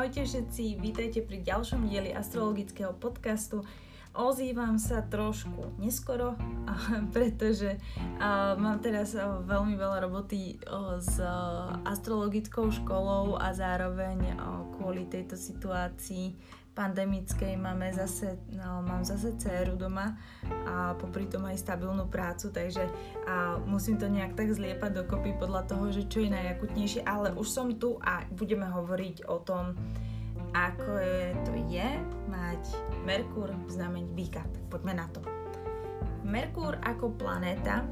Ahojte všetci, vítajte pri ďalšom dieli astrologického podcastu. Ozývam sa trošku neskoro, pretože mám teraz veľmi veľa roboty s astrologickou školou a zároveň kvôli tejto situácii pandemickej máme zase, no, mám zase dceru doma a popri tom aj stabilnú prácu, takže a musím to nejak tak zliepať dokopy podľa toho, že čo je najakutnejšie, ale už som tu a budeme hovoriť o tom, ako je, to je mať Merkur v znamení býka. Tak poďme na to. Merkur ako planéta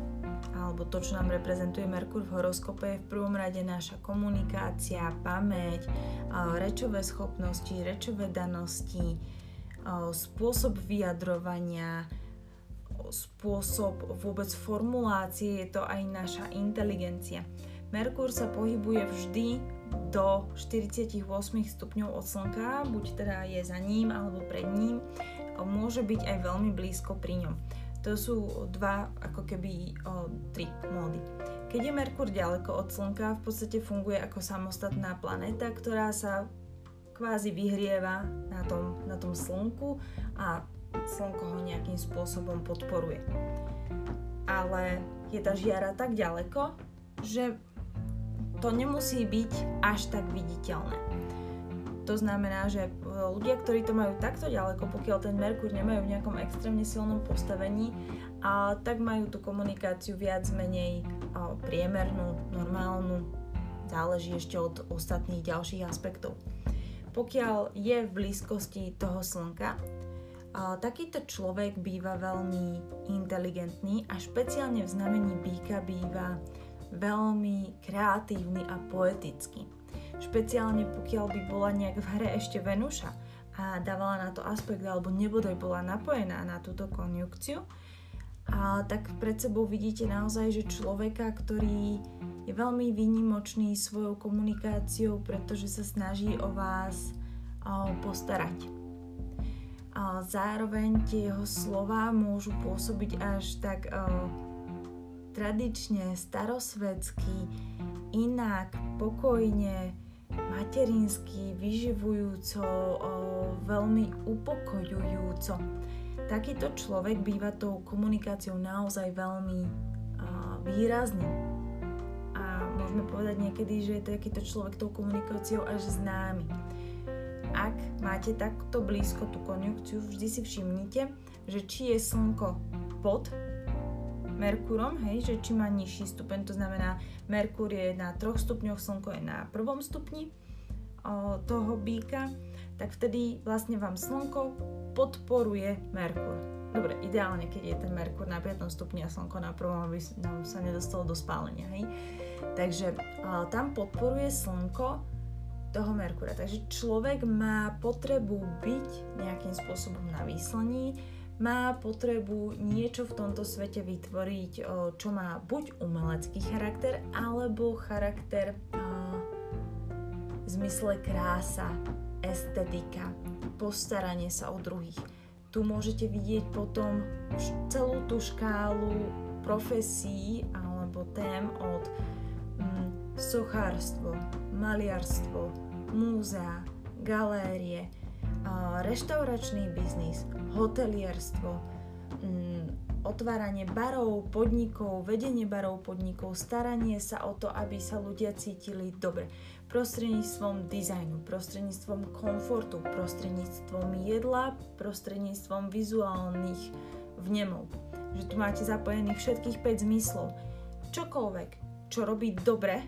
alebo to, čo nám reprezentuje Merkur v horoskope, je v prvom rade naša komunikácia, pamäť, rečové schopnosti, rečové danosti, spôsob vyjadrovania, spôsob vôbec formulácie, je to aj naša inteligencia. Merkur sa pohybuje vždy do 48 stupňov od Slnka, buď teda je za ním alebo pred ním, môže byť aj veľmi blízko pri ňom. To sú dva, ako keby o, tri módy. Keď je Merkur ďaleko od Slnka, v podstate funguje ako samostatná planéta, ktorá sa kvázi vyhrieva na tom, na tom Slnku a Slnko ho nejakým spôsobom podporuje. Ale je tá žiara tak ďaleko, že to nemusí byť až tak viditeľné. To znamená, že e, ľudia, ktorí to majú takto ďaleko, pokiaľ ten Merkur nemajú v nejakom extrémne silnom postavení, a tak majú tú komunikáciu viac menej a, priemernú, normálnu, záleží ešte od ostatných ďalších aspektov. Pokiaľ je v blízkosti toho slnka, a, takýto človek býva veľmi inteligentný a špeciálne v znamení býka býva veľmi kreatívny a poetický špeciálne pokiaľ by bola nejak v hre ešte Venuša a dávala na to aspekt alebo nebodaj bola napojená na túto konjukciu, a tak pred sebou vidíte naozaj, že človeka, ktorý je veľmi výnimočný svojou komunikáciou, pretože sa snaží o vás postarať. A zároveň tie jeho slova môžu pôsobiť až tak tradične, starosvedsky, inak, pokojne, materinsky, vyživujúco, veľmi upokojujúco. Takýto človek býva tou komunikáciou naozaj veľmi výrazný. A môžeme povedať niekedy, že je takýto človek tou komunikáciou až známy. Ak máte takto blízko tú konjunkciu, vždy si všimnite, že či je slnko pod Merkurom, hej, že či má nižší stupeň, to znamená Merkur je na 3 stupňoch, Slnko je na prvom stupni o, toho býka, tak vtedy vlastne vám Slnko podporuje Merkur. Dobre, ideálne, keď je ten Merkur na 5 stupni a Slnko na prvom, aby sa nedostalo do spálenia, hej. Takže o, tam podporuje Slnko toho Merkura. Takže človek má potrebu byť nejakým spôsobom na výslení, má potrebu niečo v tomto svete vytvoriť, čo má buď umelecký charakter, alebo charakter v zmysle krása, estetika, postaranie sa o druhých. Tu môžete vidieť potom celú tú škálu profesí alebo tém od mm, sochárstvo, maliarstvo, múzea, galérie, reštauračný biznis, hotelierstvo, mm, otváranie barov, podnikov, vedenie barov, podnikov, staranie sa o to, aby sa ľudia cítili dobre. Prostredníctvom dizajnu, prostredníctvom komfortu, prostredníctvom jedla, prostredníctvom vizuálnych vnemov. Že tu máte zapojených všetkých 5 zmyslov. Čokoľvek, čo robí dobre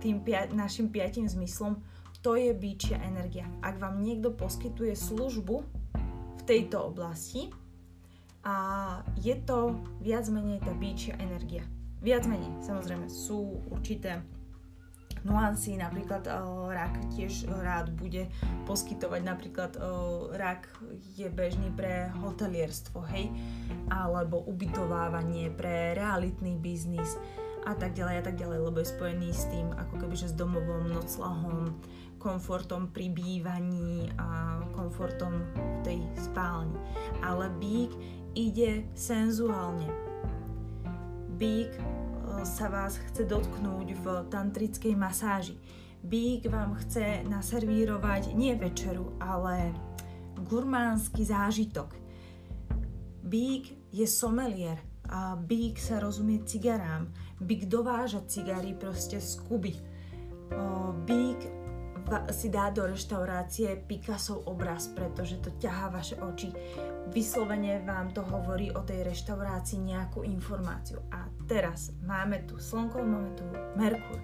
tým pia- našim piatým zmyslom, to je byčia energia. Ak vám niekto poskytuje službu v tejto oblasti a je to viac menej tá byčia energia. Viac menej, samozrejme, sú určité nuancy, napríklad uh, rak tiež rád bude poskytovať, napríklad uh, rak je bežný pre hotelierstvo, hej, alebo ubytovávanie pre realitný biznis a tak ďalej a tak ďalej, lebo je spojený s tým ako keby, že s domovom, noclahom, komfortom pri bývaní a komfortom v tej spálni. Ale bík ide senzuálne. Bík e, sa vás chce dotknúť v tantrickej masáži. Bík vám chce naservírovať nie večeru, ale gurmánsky zážitok. Bík je somelier Bík sa rozumie cigarám. Bík dováža cigary proste z Kuby. Bík si dá do reštaurácie Picasso obraz, pretože to ťahá vaše oči. Vyslovene vám to hovorí o tej reštaurácii nejakú informáciu. A teraz máme tu Slnko, máme tu Merkur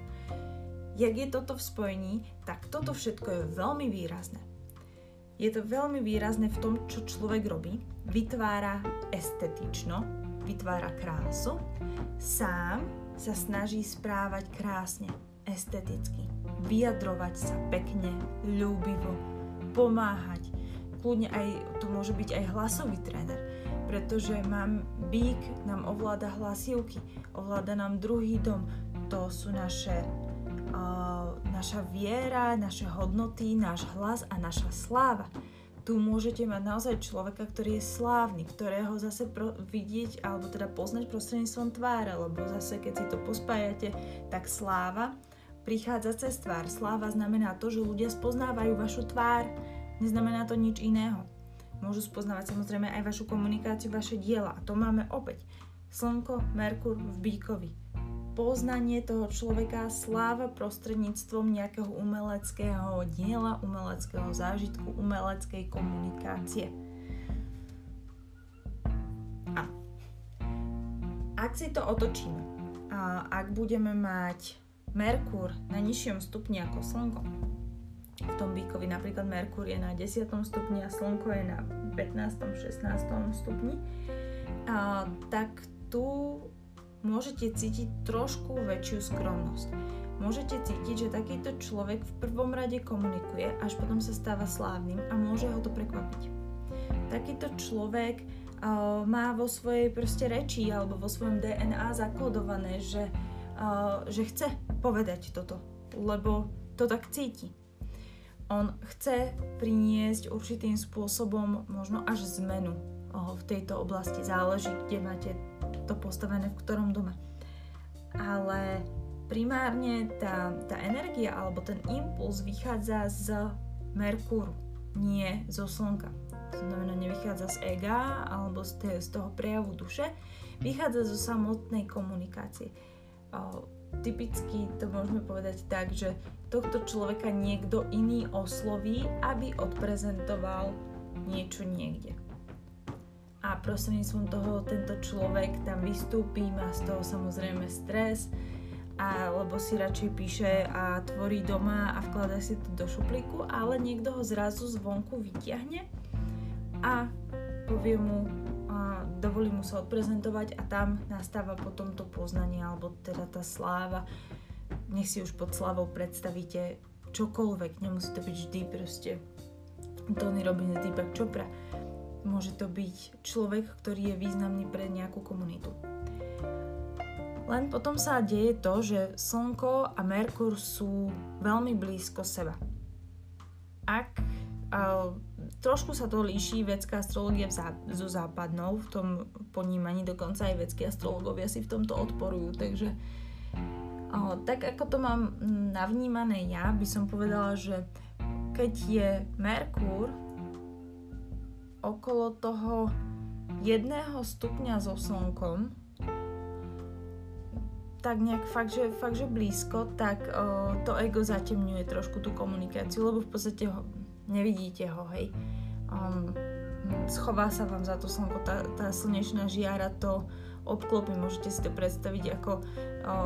jak je toto v spojení, tak toto všetko je veľmi výrazné. Je to veľmi výrazné v tom, čo človek robí. Vytvára estetično, vytvára krásu, sám sa snaží správať krásne, esteticky, vyjadrovať sa pekne, ľúbivo, pomáhať. Kľudne aj, to môže byť aj hlasový tréner, pretože mám bík, nám ovláda hlasivky, ovláda nám druhý dom, to sú naše naša viera, naše hodnoty, náš hlas a naša sláva. Tu môžete mať naozaj človeka, ktorý je slávny, ktorého zase pro, vidieť alebo teda poznať prostredníctvom tváre, lebo zase keď si to pospájate, tak sláva prichádza cez tvár. Sláva znamená to, že ľudia spoznávajú vašu tvár, neznamená to nič iného. Môžu spoznávať samozrejme aj vašu komunikáciu, vaše diela. A to máme opäť. Slnko, Merkur v Bíkovi poznanie toho človeka, sláva prostredníctvom nejakého umeleckého diela, umeleckého zážitku, umeleckej komunikácie. A ak si to otočíme, a ak budeme mať Merkur na nižšom stupni ako Slnko, v tom bíkovi napríklad Merkur je na 10. stupni a Slnko je na 15. 16. stupni, a, tak tu môžete cítiť trošku väčšiu skromnosť. Môžete cítiť, že takýto človek v prvom rade komunikuje, až potom sa stáva slávnym a môže ho to prekvapiť. Takýto človek uh, má vo svojej proste reči alebo vo svojom DNA zakodované, že, uh, že chce povedať toto, lebo to tak cíti. On chce priniesť určitým spôsobom možno až zmenu uh, v tejto oblasti. Záleží, kde máte to postavené v ktorom dome. Ale primárne tá, tá energia alebo ten impuls vychádza z Merkúru, nie zo Slnka. To znamená, nevychádza z ega alebo z, te, z toho prejavu duše, vychádza zo samotnej komunikácie. O, typicky to môžeme povedať tak, že tohto človeka niekto iný osloví, aby odprezentoval niečo niekde a prostredníctvom toho tento človek tam vystúpi, má z toho samozrejme stres, alebo si radšej píše a tvorí doma a vkladá si to do šuplíku, ale niekto ho zrazu zvonku vyťahne a povie mu, a dovolí mu sa odprezentovať a tam nastáva potom to poznanie alebo teda tá sláva. Nech si už pod slávou predstavíte čokoľvek, nemusí to byť vždy proste Tony Robbins, Deepak Chopra Môže to byť človek, ktorý je významný pre nejakú komunitu. Len potom sa deje to, že Slnko a Merkur sú veľmi blízko seba. Ak a, trošku sa to líši vedská astrologia zá, so západnou v tom ponímaní, dokonca aj vedskí astrologovia si v tomto odporujú, takže a, tak ako to mám navnímané ja, by som povedala, že keď je Merkur okolo toho jedného stupňa so slnkom, tak nejak fakt, že, fakt, že blízko, tak o, to ego zatemňuje trošku tú komunikáciu, lebo v podstate ho, nevidíte ho, hej. Um, schová sa vám za to slnko, tá, tá slnečná žiara to obklopí, môžete si to predstaviť ako o,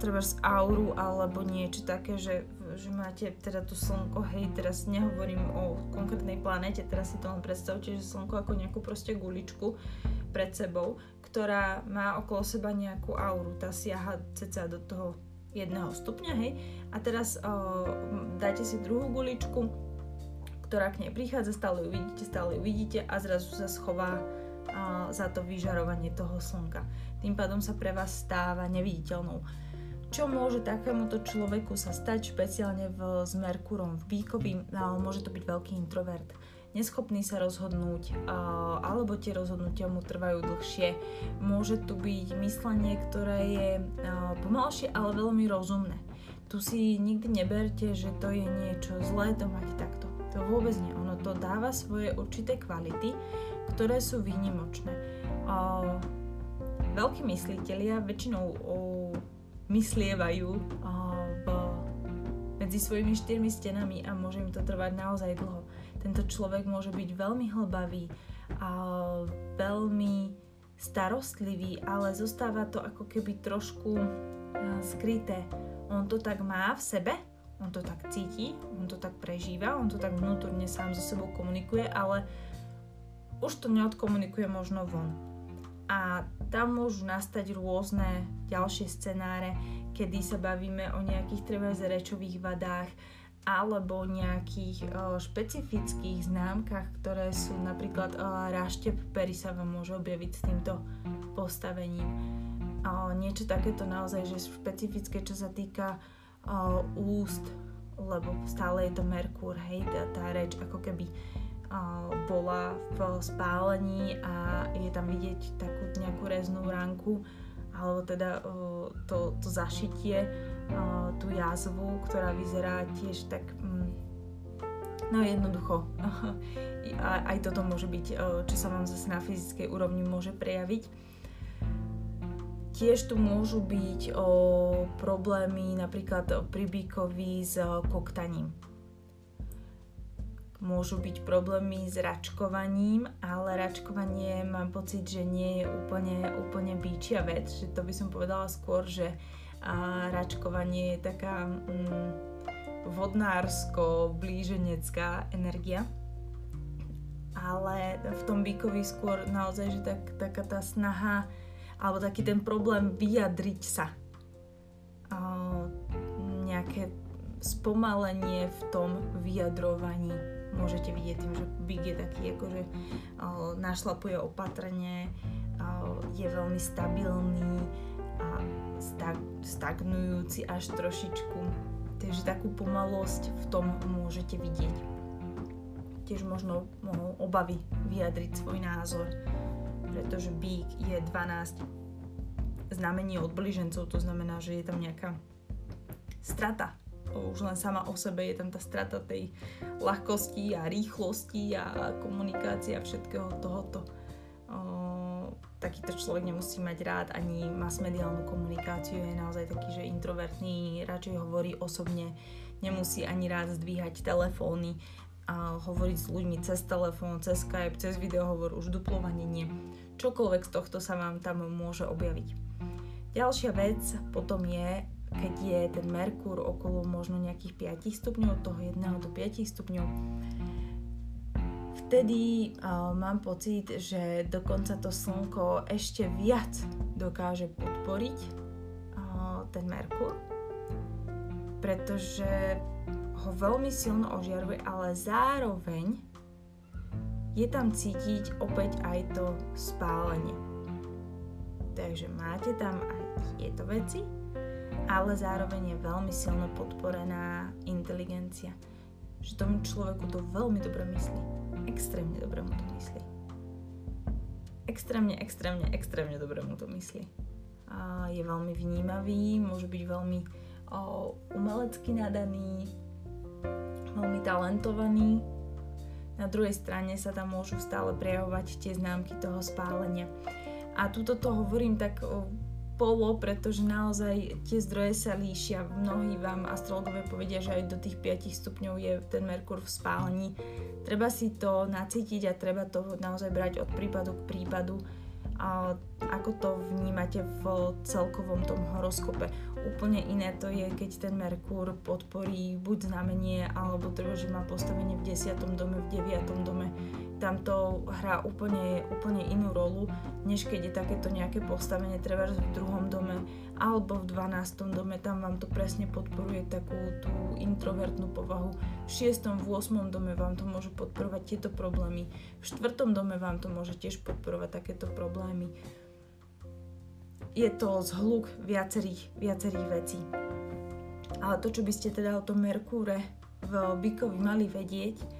treba z auru alebo niečo také, že že máte teda to slnko, hej, teraz nehovorím o konkrétnej planéte, teraz si to len predstavte, že slnko ako nejakú proste guličku pred sebou, ktorá má okolo seba nejakú auru, tá siaha ceca do toho jedného stupňa, hej, a teraz o, dajte si druhú guličku, ktorá k nej prichádza, stále ju vidíte, stále ju vidíte a zrazu sa schová a, za to vyžarovanie toho slnka. Tým pádom sa pre vás stáva neviditeľnou čo môže takémuto človeku sa stať, špeciálne v, s Merkurom v Bíkovi, môže to byť veľký introvert, neschopný sa rozhodnúť, alebo tie rozhodnutia mu trvajú dlhšie. Môže tu byť myslenie, ktoré je pomalšie, ale veľmi rozumné. Tu si nikdy neberte, že to je niečo zlé to mať takto. To vôbec nie. Ono to dáva svoje určité kvality, ktoré sú výnimočné. Veľkí mysliteľia väčšinou myslievajú v, medzi svojimi štyrmi stenami a môže im to trvať naozaj dlho. Tento človek môže byť veľmi hlbavý a veľmi starostlivý, ale zostáva to ako keby trošku skryté. On to tak má v sebe, on to tak cíti, on to tak prežíva, on to tak vnútorne sám so sebou komunikuje, ale už to neodkomunikuje možno von. A tam môžu nastať rôzne ďalšie scenáre, kedy sa bavíme o nejakých treba rečových vadách, alebo nejakých uh, špecifických známkach, ktoré sú napríklad uh, ráštep pery sa vám môže objaviť s týmto postavením. Uh, niečo takéto naozaj, že špecifické, čo sa týka uh, úst, lebo stále je to Merkúr, hej, tá, tá reč ako keby bola v spálení a je tam vidieť takú nejakú reznú ránku, alebo teda to, to zašitie, tú jazvu, ktorá vyzerá tiež tak um, No jednoducho, aj toto môže byť, čo sa vám zase na fyzickej úrovni môže prejaviť. Tiež tu môžu byť problémy napríklad pri bíkovi s koktaním. Môžu byť problémy s račkovaním, ale račkovanie mám pocit, že nie je úplne, úplne bíčia vec, že to by som povedala skôr, že a račkovanie je taká mm, vodnársko-blíženecká energia ale v tom bíkovi skôr naozaj, že tak, taká tá snaha alebo taký ten problém vyjadriť sa. nejaké spomalenie v tom vyjadrovaní. Môžete vidieť tým, že Big je taký akože našlapuje opatrne, je veľmi stabilný a stagnujúci až trošičku. Takže takú pomalosť v tom môžete vidieť. Tiež možno mohol obavy vyjadriť svoj názor pretože bík je 12 znamení od blížencov, to znamená, že je tam nejaká strata. Už len sama o sebe je tam tá strata tej ľahkosti a rýchlosti a komunikácia všetkého tohoto. O, takýto človek nemusí mať rád ani masmediálnu komunikáciu, je naozaj taký, že introvertný, radšej hovorí osobne, nemusí ani rád zdvíhať telefóny, a hovoriť s ľuďmi cez telefón, cez Skype, cez videohovor, už duplovanie nie čokoľvek z tohto sa vám tam môže objaviť. Ďalšia vec potom je, keď je ten Merkúr okolo možno nejakých 5 stupňov, od toho 1 do 5 stupňov, vtedy uh, mám pocit, že dokonca to Slnko ešte viac dokáže podporiť uh, ten Merkúr, pretože ho veľmi silno ožiaruje, ale zároveň je tam cítiť opäť aj to spálenie. Takže máte tam aj tieto veci, ale zároveň je veľmi silno podporená inteligencia. Že tomu človeku to veľmi dobre myslí. Extrémne dobre mu to myslí. Extrémne, extrémne, extrémne dobre mu to myslí. A je veľmi vnímavý, môže byť veľmi o, umelecky nadaný, veľmi talentovaný, na druhej strane sa tam môžu stále prejavovať tie známky toho spálenia. A tuto to hovorím tak polo, pretože naozaj tie zdroje sa líšia. Mnohí vám astrologové povedia, že aj do tých 5 stupňov je ten Merkur v spálení. Treba si to nacítiť a treba to naozaj brať od prípadu k prípadu a ako to vnímate v celkovom tom horoskope. Úplne iné to je, keď ten Merkúr podporí buď znamenie, alebo treba, že má postavenie v 10. dome, v 9. dome. Tam to hrá úplne, úplne inú rolu, než keď je takéto nejaké postavenie treba v druhom dome alebo v 12. dome, tam vám to presne podporuje takú tú introvertnú povahu. V 6. v 8. dome vám to môže podporovať tieto problémy. V 4. dome vám to môže tiež podporovať takéto problémy. Je to zhluk viacerých, viacerých vecí. Ale to, čo by ste teda o tom Merkúre v Bykovi mali vedieť,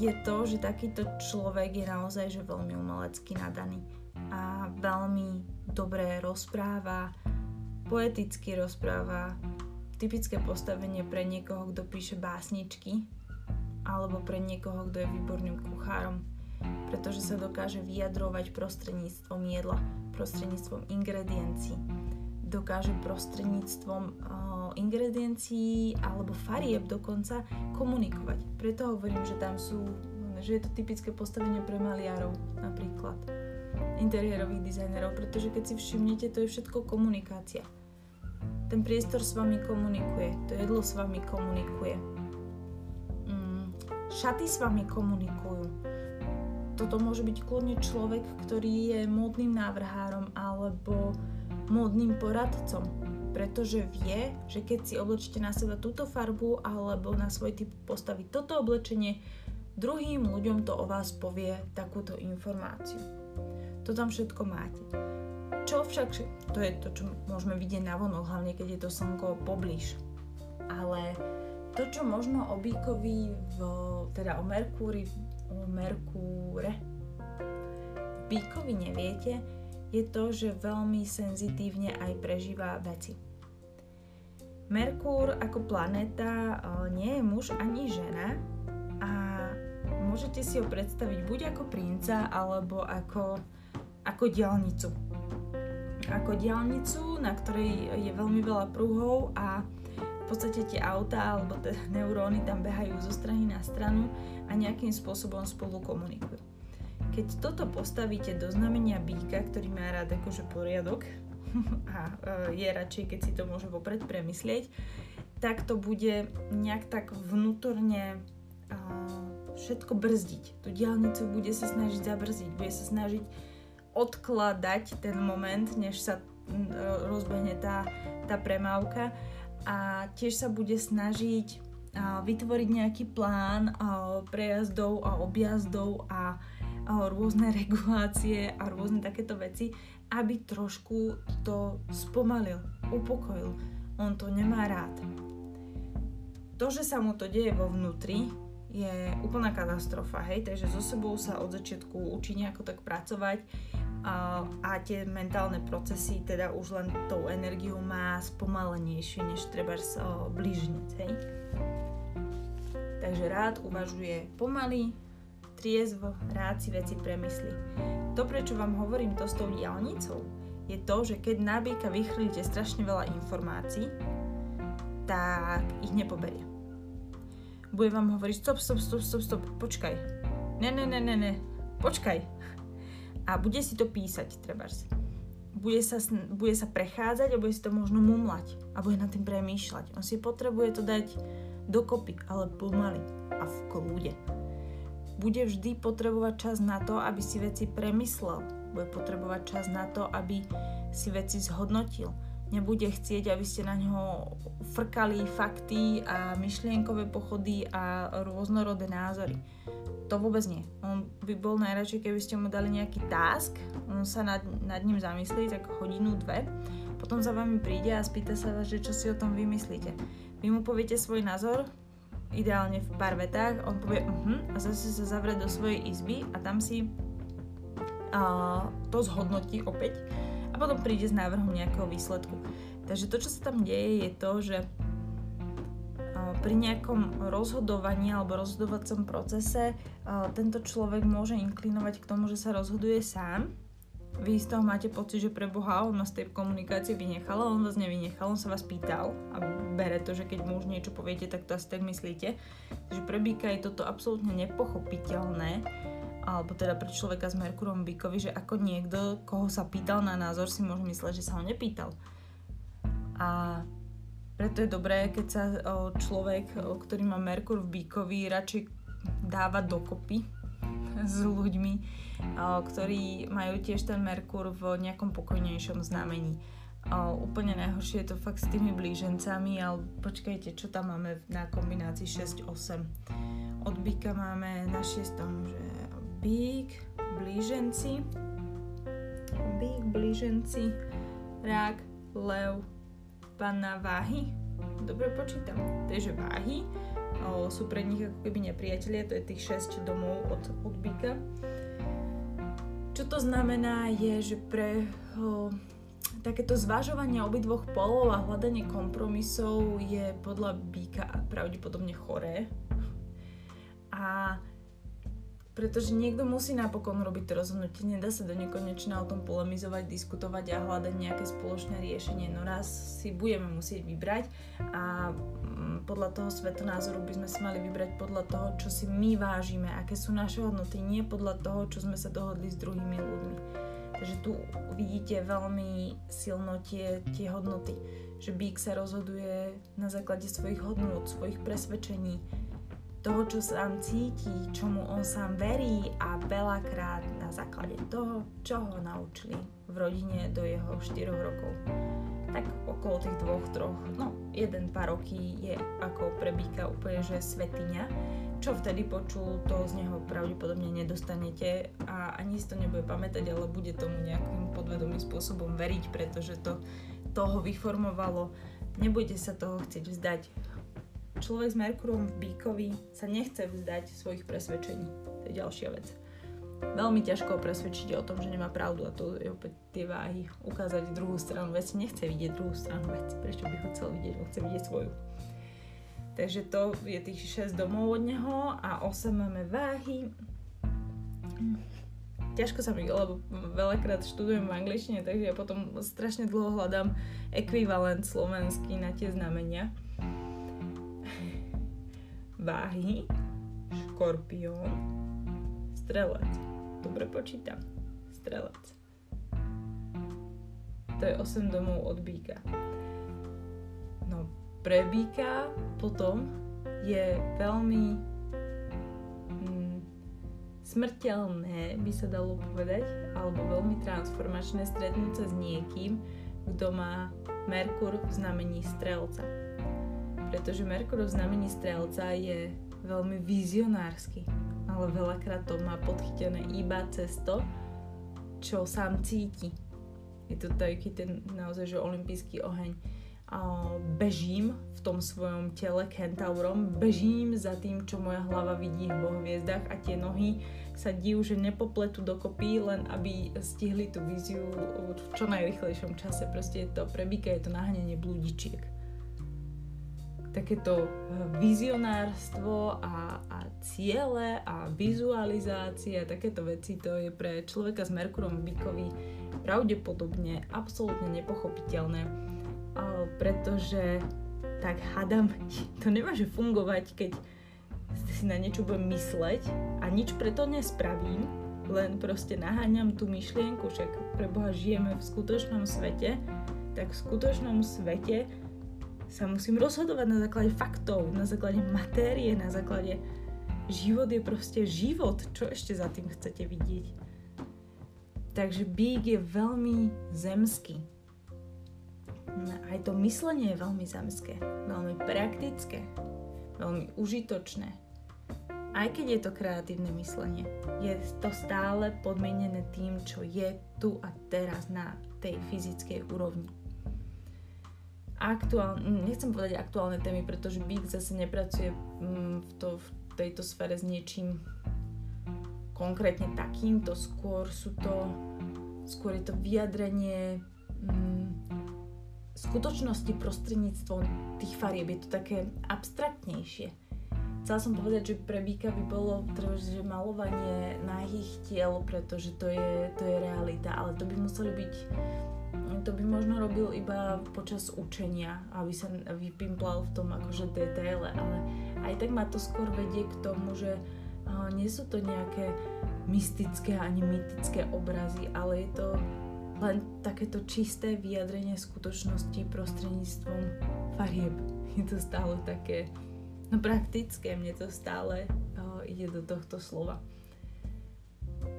je to, že takýto človek je naozaj že veľmi umelecky nadaný a veľmi dobre rozpráva, poeticky rozpráva, typické postavenie pre niekoho, kto píše básničky alebo pre niekoho, kto je výborným kuchárom, pretože sa dokáže vyjadrovať prostredníctvom jedla, prostredníctvom ingrediencií. Dokáže prostredníctvom uh, ingrediencií alebo farieb dokonca komunikovať. Preto hovorím, že tam sú, že je to typické postavenie pre maliarov napríklad, interiérových dizajnerov, pretože keď si všimnete, to je všetko komunikácia. Ten priestor s vami komunikuje, to jedlo s vami komunikuje. Mm, šaty s vami komunikujú. Toto môže byť kľudne človek, ktorý je módnym návrhárom alebo módnym poradcom pretože vie, že keď si oblečíte na seba túto farbu alebo na svoj typ postaviť toto oblečenie, druhým ľuďom to o vás povie takúto informáciu. To tam všetko máte. Čo však, to je to, čo môžeme vidieť na vonok, hlavne keď je to slnko poblíž. Ale to, čo možno o Bíkovi, v, teda o Merkúri, o Merkúre, Bíkovi neviete, je to, že veľmi senzitívne aj prežíva veci. Merkúr ako planéta e, nie je muž ani žena a môžete si ho predstaviť buď ako princa alebo ako, ako diálnicu. Ako diálnicu, na ktorej je veľmi veľa pruhov a v podstate tie autá alebo tie neuróny tam behajú zo strany na stranu a nejakým spôsobom spolu komunikujú. Keď toto postavíte do znamenia býka, ktorý má rád akože poriadok a e, je radšej, keď si to môže vopred premyslieť, tak to bude nejak tak vnútorne všetko brzdiť. Tú diálnicu bude sa snažiť zabrzdiť, bude sa snažiť odkladať ten moment, než sa rozbehne tá, tá premávka a tiež sa bude snažiť vytvoriť nejaký plán prejazdov a objazdov a rôzne regulácie a rôzne takéto veci, aby trošku to spomalil, upokojil. On to nemá rád. To, že sa mu to deje vo vnútri, je úplná katastrofa, hej, takže so sebou sa od začiatku učí nejako tak pracovať a, a tie mentálne procesy teda už len tou energiou má spomalenejšie než treba blížnic, hej. Takže rád uvažuje pomaly, triezvo, rád si veci premyslí. To, prečo vám hovorím to s tou diálnicou, je to, že keď na býka vychrlíte strašne veľa informácií, tak ich nepoberie. Bude vám hovoriť stop, stop, stop, stop, stop, počkaj. Ne, ne, ne, ne, ne, počkaj. A bude si to písať, trebárs. Bude sa, bude sa prechádzať a bude si to možno mumlať a bude na tým premýšľať. On si potrebuje to dať dokopy, ale pomaly a v kľude bude vždy potrebovať čas na to, aby si veci premyslel. Bude potrebovať čas na to, aby si veci zhodnotil. Nebude chcieť, aby ste na ňo frkali fakty a myšlienkové pochody a rôznorodé názory. To vôbec nie. On by bol najradšej, keby ste mu dali nejaký task, on sa nad, nad ním zamyslí tak hodinu, dve, potom za vami príde a spýta sa vás, že čo si o tom vymyslíte. Vy mu poviete svoj názor, ideálne v pár vetách, on povie uh-huh, a zase sa zavrie do svojej izby a tam si uh, to zhodnotí opäť a potom príde s návrhom nejakého výsledku. Takže to, čo sa tam deje, je to, že pri nejakom rozhodovaní alebo rozhodovacom procese tento človek môže inklinovať k tomu, že sa rozhoduje sám vy z toho máte pocit, že pre Boha on vás tej komunikácie vynechal, on vás nevynechal, on sa vás pýtal a bere to, že keď mu už niečo poviete, tak to asi tak myslíte. Takže pre Bíka je toto absolútne nepochopiteľné, alebo teda pre človeka s Merkurom Bíkovi, že ako niekto, koho sa pýtal na názor, si môže mysleť, že sa ho nepýtal. A preto je dobré, keď sa človek, ktorý má Merkur v Bíkovi, radšej dáva dokopy s ľuďmi, ktorí majú tiež ten Merkur v nejakom pokojnejšom znamení. Úplne najhoršie je to fakt s tými blížencami, ale počkajte, čo tam máme na kombinácii 6-8. Od Bíka máme na 6, že Bík, blíženci, Bík, blíženci, Rák, Lev, Panna, Váhy. Dobre počítam. Takže Váhy sú pre nich ako keby nepriatelia, to je tých 6 domov od, Bíka. Čo to znamená je, že pre o, takéto zvažovanie obidvoch polov a hľadanie kompromisov je podľa býka pravdepodobne choré. A pretože niekto musí napokon robiť to rozhodnutie, nedá sa do nekonečna o tom polemizovať, diskutovať a hľadať nejaké spoločné riešenie. No raz si budeme musieť vybrať a mm, podľa toho svetonázoru by sme si mali vybrať podľa toho, čo si my vážime, aké sú naše hodnoty, nie podľa toho, čo sme sa dohodli s druhými ľuďmi. Takže tu vidíte veľmi silno tie, tie hodnoty, že Bík sa rozhoduje na základe svojich hodnot, svojich presvedčení, toho, čo sám cíti, čomu on sám verí a veľakrát na základe toho, čo ho naučili v rodine do jeho 4 rokov. Tak okolo tých dvoch, troch, no jeden pár roky je ako prebíka úplne, že svetiňa. Čo vtedy počul, to z neho pravdepodobne nedostanete a ani si to nebude pamätať, ale bude tomu nejakým podvedomým spôsobom veriť, pretože to toho vyformovalo. Nebudete sa toho chcieť vzdať človek s Merkurom v Bíkovi sa nechce vzdať svojich presvedčení. To je ďalšia vec. Veľmi ťažko presvedčiť o tom, že nemá pravdu a to je opäť tie váhy. Ukázať druhú stranu veci. Nechce vidieť druhú stranu veci. Prečo by ho chcel vidieť? On chce vidieť svoju. Takže to je tých 6 domov od neho a 8 máme váhy. Ťažko sa mi, lebo veľakrát študujem v angličtine, takže ja potom strašne dlho hľadám ekvivalent slovenský na tie znamenia váhy, škorpión, strelec. Dobre počítam. Strelec. To je 8 domov od býka. No, pre býka potom je veľmi mm, smrteľné, by sa dalo povedať, alebo veľmi transformačné stretnúť sa s niekým, kto má Merkur v znamení strelca pretože Merkur v znamení strelca je veľmi vizionársky, ale veľakrát to má podchytené iba cez to, čo sám cíti. Je to taký ten naozaj, že olimpijský oheň. Bežím v tom svojom tele kentaurom, bežím za tým, čo moja hlava vidí vo hviezdach a tie nohy sa div, že nepopletú dokopy, len aby stihli tú víziu v čo najrychlejšom čase. Proste je to prebíka, je to nahnenie blúdičiek takéto eh, vizionárstvo a, a ciele a vizualizácie, takéto veci, to je pre človeka s Merkurom bykovi pravdepodobne absolútne nepochopiteľné, pretože tak hadam, to nemôže fungovať, keď si na niečo budem mysleť a nič preto nespravím, len proste naháňam tú myšlienku, však pre Boha žijeme v skutočnom svete, tak v skutočnom svete sa musím rozhodovať na základe faktov, na základe matérie, na základe život je proste život. Čo ešte za tým chcete vidieť? Takže bík je veľmi zemský. Aj to myslenie je veľmi zemské, veľmi praktické, veľmi užitočné. Aj keď je to kreatívne myslenie, je to stále podmienené tým, čo je tu a teraz na tej fyzickej úrovni aktuálne, nechcem povedať aktuálne témy, pretože Big zase nepracuje mm, v, to, v tejto sfere s niečím konkrétne takým, to skôr sú to, skôr je to vyjadrenie mm, skutočnosti prostredníctvom tých farieb, je to také abstraktnejšie. Chcela som povedať, že pre Bíka by bolo že malovanie nahých tiel, pretože to je, to je realita, ale to by museli byť to by možno robil iba počas učenia, aby sa vypimplal v tom akože detaile, ale aj tak ma to skôr vedie k tomu, že nie sú to nejaké mystické ani mytické obrazy, ale je to len takéto čisté vyjadrenie skutočnosti prostredníctvom farieb. Je to stále také, no praktické, mne to stále uh, ide do tohto slova.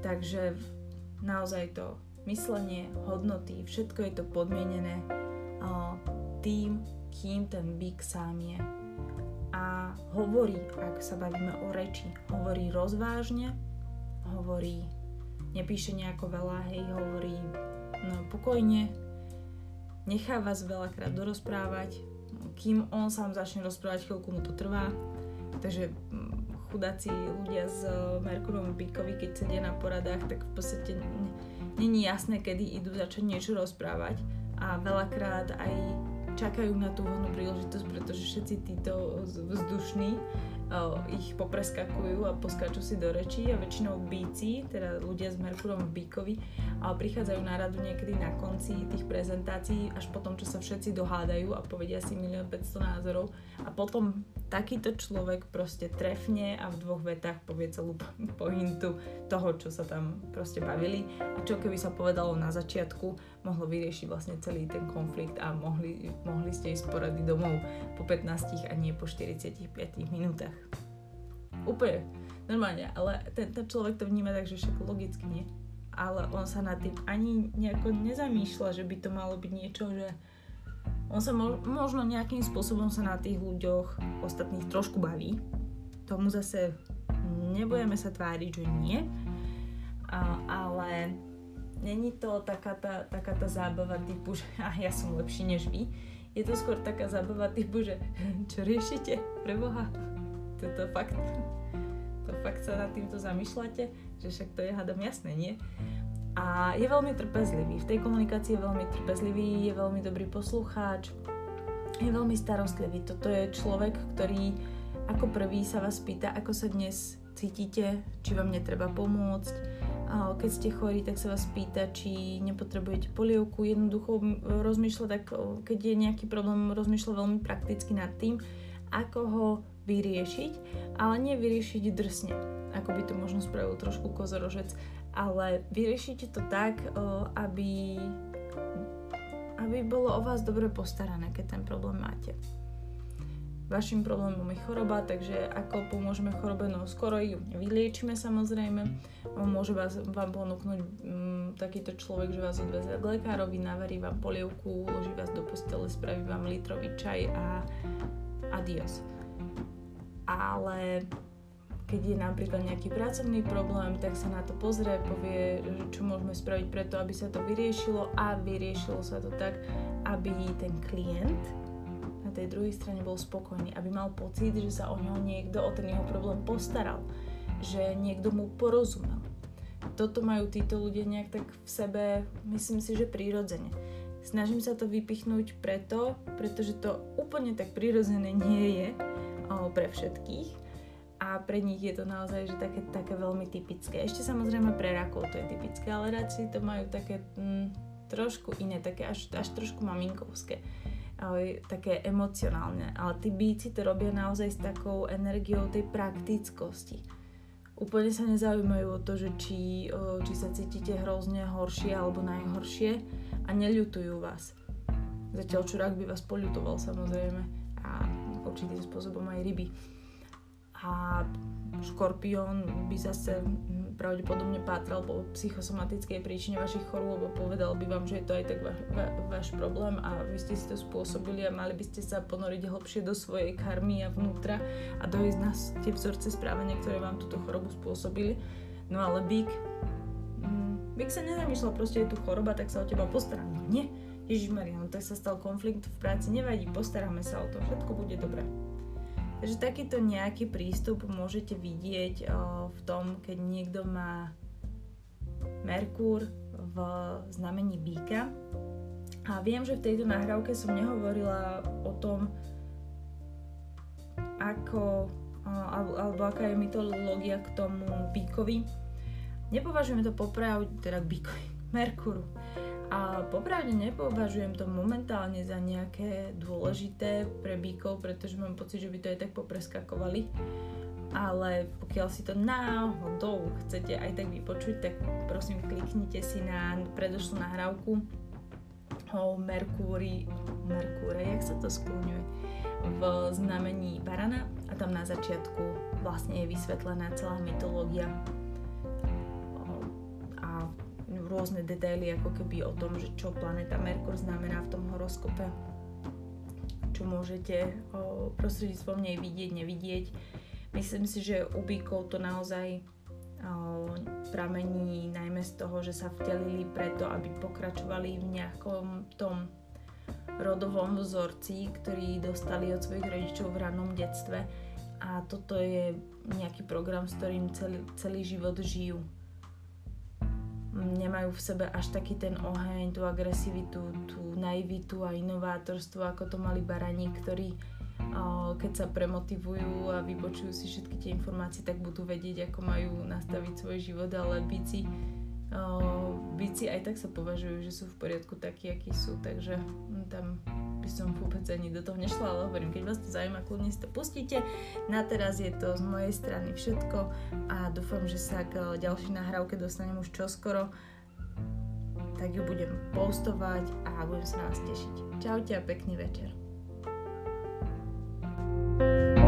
Takže naozaj to myslenie, hodnoty, všetko je to podmienené tým, kým ten byk sám je. A hovorí, ak sa bavíme o reči, hovorí rozvážne, hovorí, nepíše nejako veľa, hej, hovorí no, pokojne, nechá vás veľakrát dorozprávať, kým on sám začne rozprávať, chvíľku mu to trvá, takže mm, chudáci ľudia s Merkurom Bíkovi, keď sedia na poradách, tak v podstate není jasné, kedy idú začať niečo rozprávať. A veľakrát aj čakajú na tú vhodnú príležitosť, pretože všetci títo vzdušní ich popreskakujú a poskáču si do rečí a väčšinou bíci, teda ľudia s Merkurom v bíkovi, prichádzajú na radu niekedy na konci tých prezentácií, až potom, čo sa všetci dohádajú a povedia si milión 500 názorov a potom takýto človek proste trefne a v dvoch vetách povie celú pointu toho, čo sa tam proste bavili a čo keby sa povedalo na začiatku, mohlo vyriešiť vlastne celý ten konflikt a mohli, mohli ste ísť porady domov po 15 a nie po 45 minútach. Úplne normálne, ale ten, ten človek to vníma tak, že však logicky nie. Ale on sa nad tým ani nejako nezamýšľa, že by to malo byť niečo, že on sa mo- možno nejakým spôsobom sa na tých ľuďoch ostatných trošku baví. Tomu zase nebudeme sa tváriť, že nie. A, ale není to taká tá, taká tá zábava typu, že ah, ja som lepší než vy. Je to skôr taká zábava typu, že čo riešite, preboha? To fakt, to fakt sa nad týmto zamýšľate, že však to je hádam jasné, nie? A je veľmi trpezlivý, v tej komunikácii je veľmi trpezlivý, je veľmi dobrý poslucháč, je veľmi starostlivý. Toto je človek, ktorý ako prvý sa vás pýta, ako sa dnes cítite, či vám netreba pomôcť, keď ste chorí, tak sa vás pýta, či nepotrebujete polievku. Jednoducho rozmýšľa tak, keď je nejaký problém, rozmýšľa veľmi prakticky nad tým, ako ho vyriešiť, ale nie vyriešiť drsne, ako by to možno spravil trošku kozorožec, ale vyriešite to tak, aby, aby bolo o vás dobre postarané, keď ten problém máte. Vašim problémom je choroba, takže ako pomôžeme chorobe, no skoro ju vyliečíme samozrejme. Môže vás, vám ponúknuť mm, takýto človek, že vás odveze k lekárovi, navarí vám polievku, uloží vás do postele, spraví vám litrový čaj a adios ale keď je napríklad nejaký pracovný problém, tak sa na to pozrie, povie, čo môžeme spraviť preto, aby sa to vyriešilo a vyriešilo sa to tak, aby ten klient na tej druhej strane bol spokojný, aby mal pocit, že sa o neho niekto, o ten jeho problém postaral, že niekto mu porozumel. Toto majú títo ľudia nejak tak v sebe, myslím si, že prírodzene. Snažím sa to vypichnúť preto, pretože to úplne tak prírodzené nie je, pre všetkých a pre nich je to naozaj že také, také veľmi typické. Ešte samozrejme pre rakov to je typické, ale radšej to majú také mm, trošku iné, také až, až trošku maminkovské, ale také emocionálne. Ale tí bíci to robia naozaj s takou energiou tej praktickosti. Úplne sa nezaujímajú o to, že či, či sa cítite hrozne horšie alebo najhoršie a neľutujú vás. Zatiaľ čo rak by vás poľutoval samozrejme. A určitým spôsobom aj ryby. A škorpión by zase pravdepodobne pátral po psychosomatickej príčine vašich chorôb a povedal by vám, že je to aj tak va, va, váš problém a vy ste si to spôsobili a mali by ste sa ponoriť hlbšie do svojej karmy a vnútra a dojsť na tie vzorce správania, ktoré vám túto chorobu spôsobili. No ale bík, mm, bík sa nezamýšľal, proste je tu choroba, tak sa o teba postarám. No nie, Ježišmaria, no tak sa stal konflikt v práci, nevadí, postaráme sa o to, všetko bude dobré. Takže takýto nejaký prístup môžete vidieť v tom, keď niekto má Merkúr v znamení býka. A viem, že v tejto nahrávke som nehovorila o tom, ako, alebo aká je mytológia k tomu býkovi. Nepovažujeme to popravde, teda k býkovi, Merkúru a popravde nepovažujem to momentálne za nejaké dôležité pre bíkov, pretože mám pocit, že by to aj tak popreskakovali. Ale pokiaľ si to náhodou chcete aj tak vypočuť, tak prosím kliknite si na predošlú nahrávku. O Merkúri, Merkúre, jak sa to skloňuje, v znamení barana. A tam na začiatku vlastne je vysvetlená celá mytológia rôzne detaily ako keby o tom, že čo planeta Merkur znamená v tom horoskope, čo môžete o, prostredníctvom nej vidieť, nevidieť. Myslím si, že u bíkov to naozaj pramení najmä z toho, že sa vtelili preto, aby pokračovali v nejakom tom rodovom vzorci, ktorý dostali od svojich rodičov v rannom detstve. A toto je nejaký program, s ktorým celý, celý život žijú nemajú v sebe až taký ten oheň, tú agresivitu, tú naivitu a inovátorstvo, ako to mali barani, ktorí keď sa premotivujú a vypočujú si všetky tie informácie, tak budú vedieť, ako majú nastaviť svoj život, ale bici, bici aj tak sa považujú, že sú v poriadku takí, akí sú, takže hm, tam by som vôbec ani do toho nešla, ale hovorím, keď vás to zaujíma, kľudne si to pustíte. Na teraz je to z mojej strany všetko a dúfam, že sa k ďalšej nahrávke dostanem už čoskoro tak ju budem postovať a budem sa na vás tešiť. Čaute a pekný večer. thank you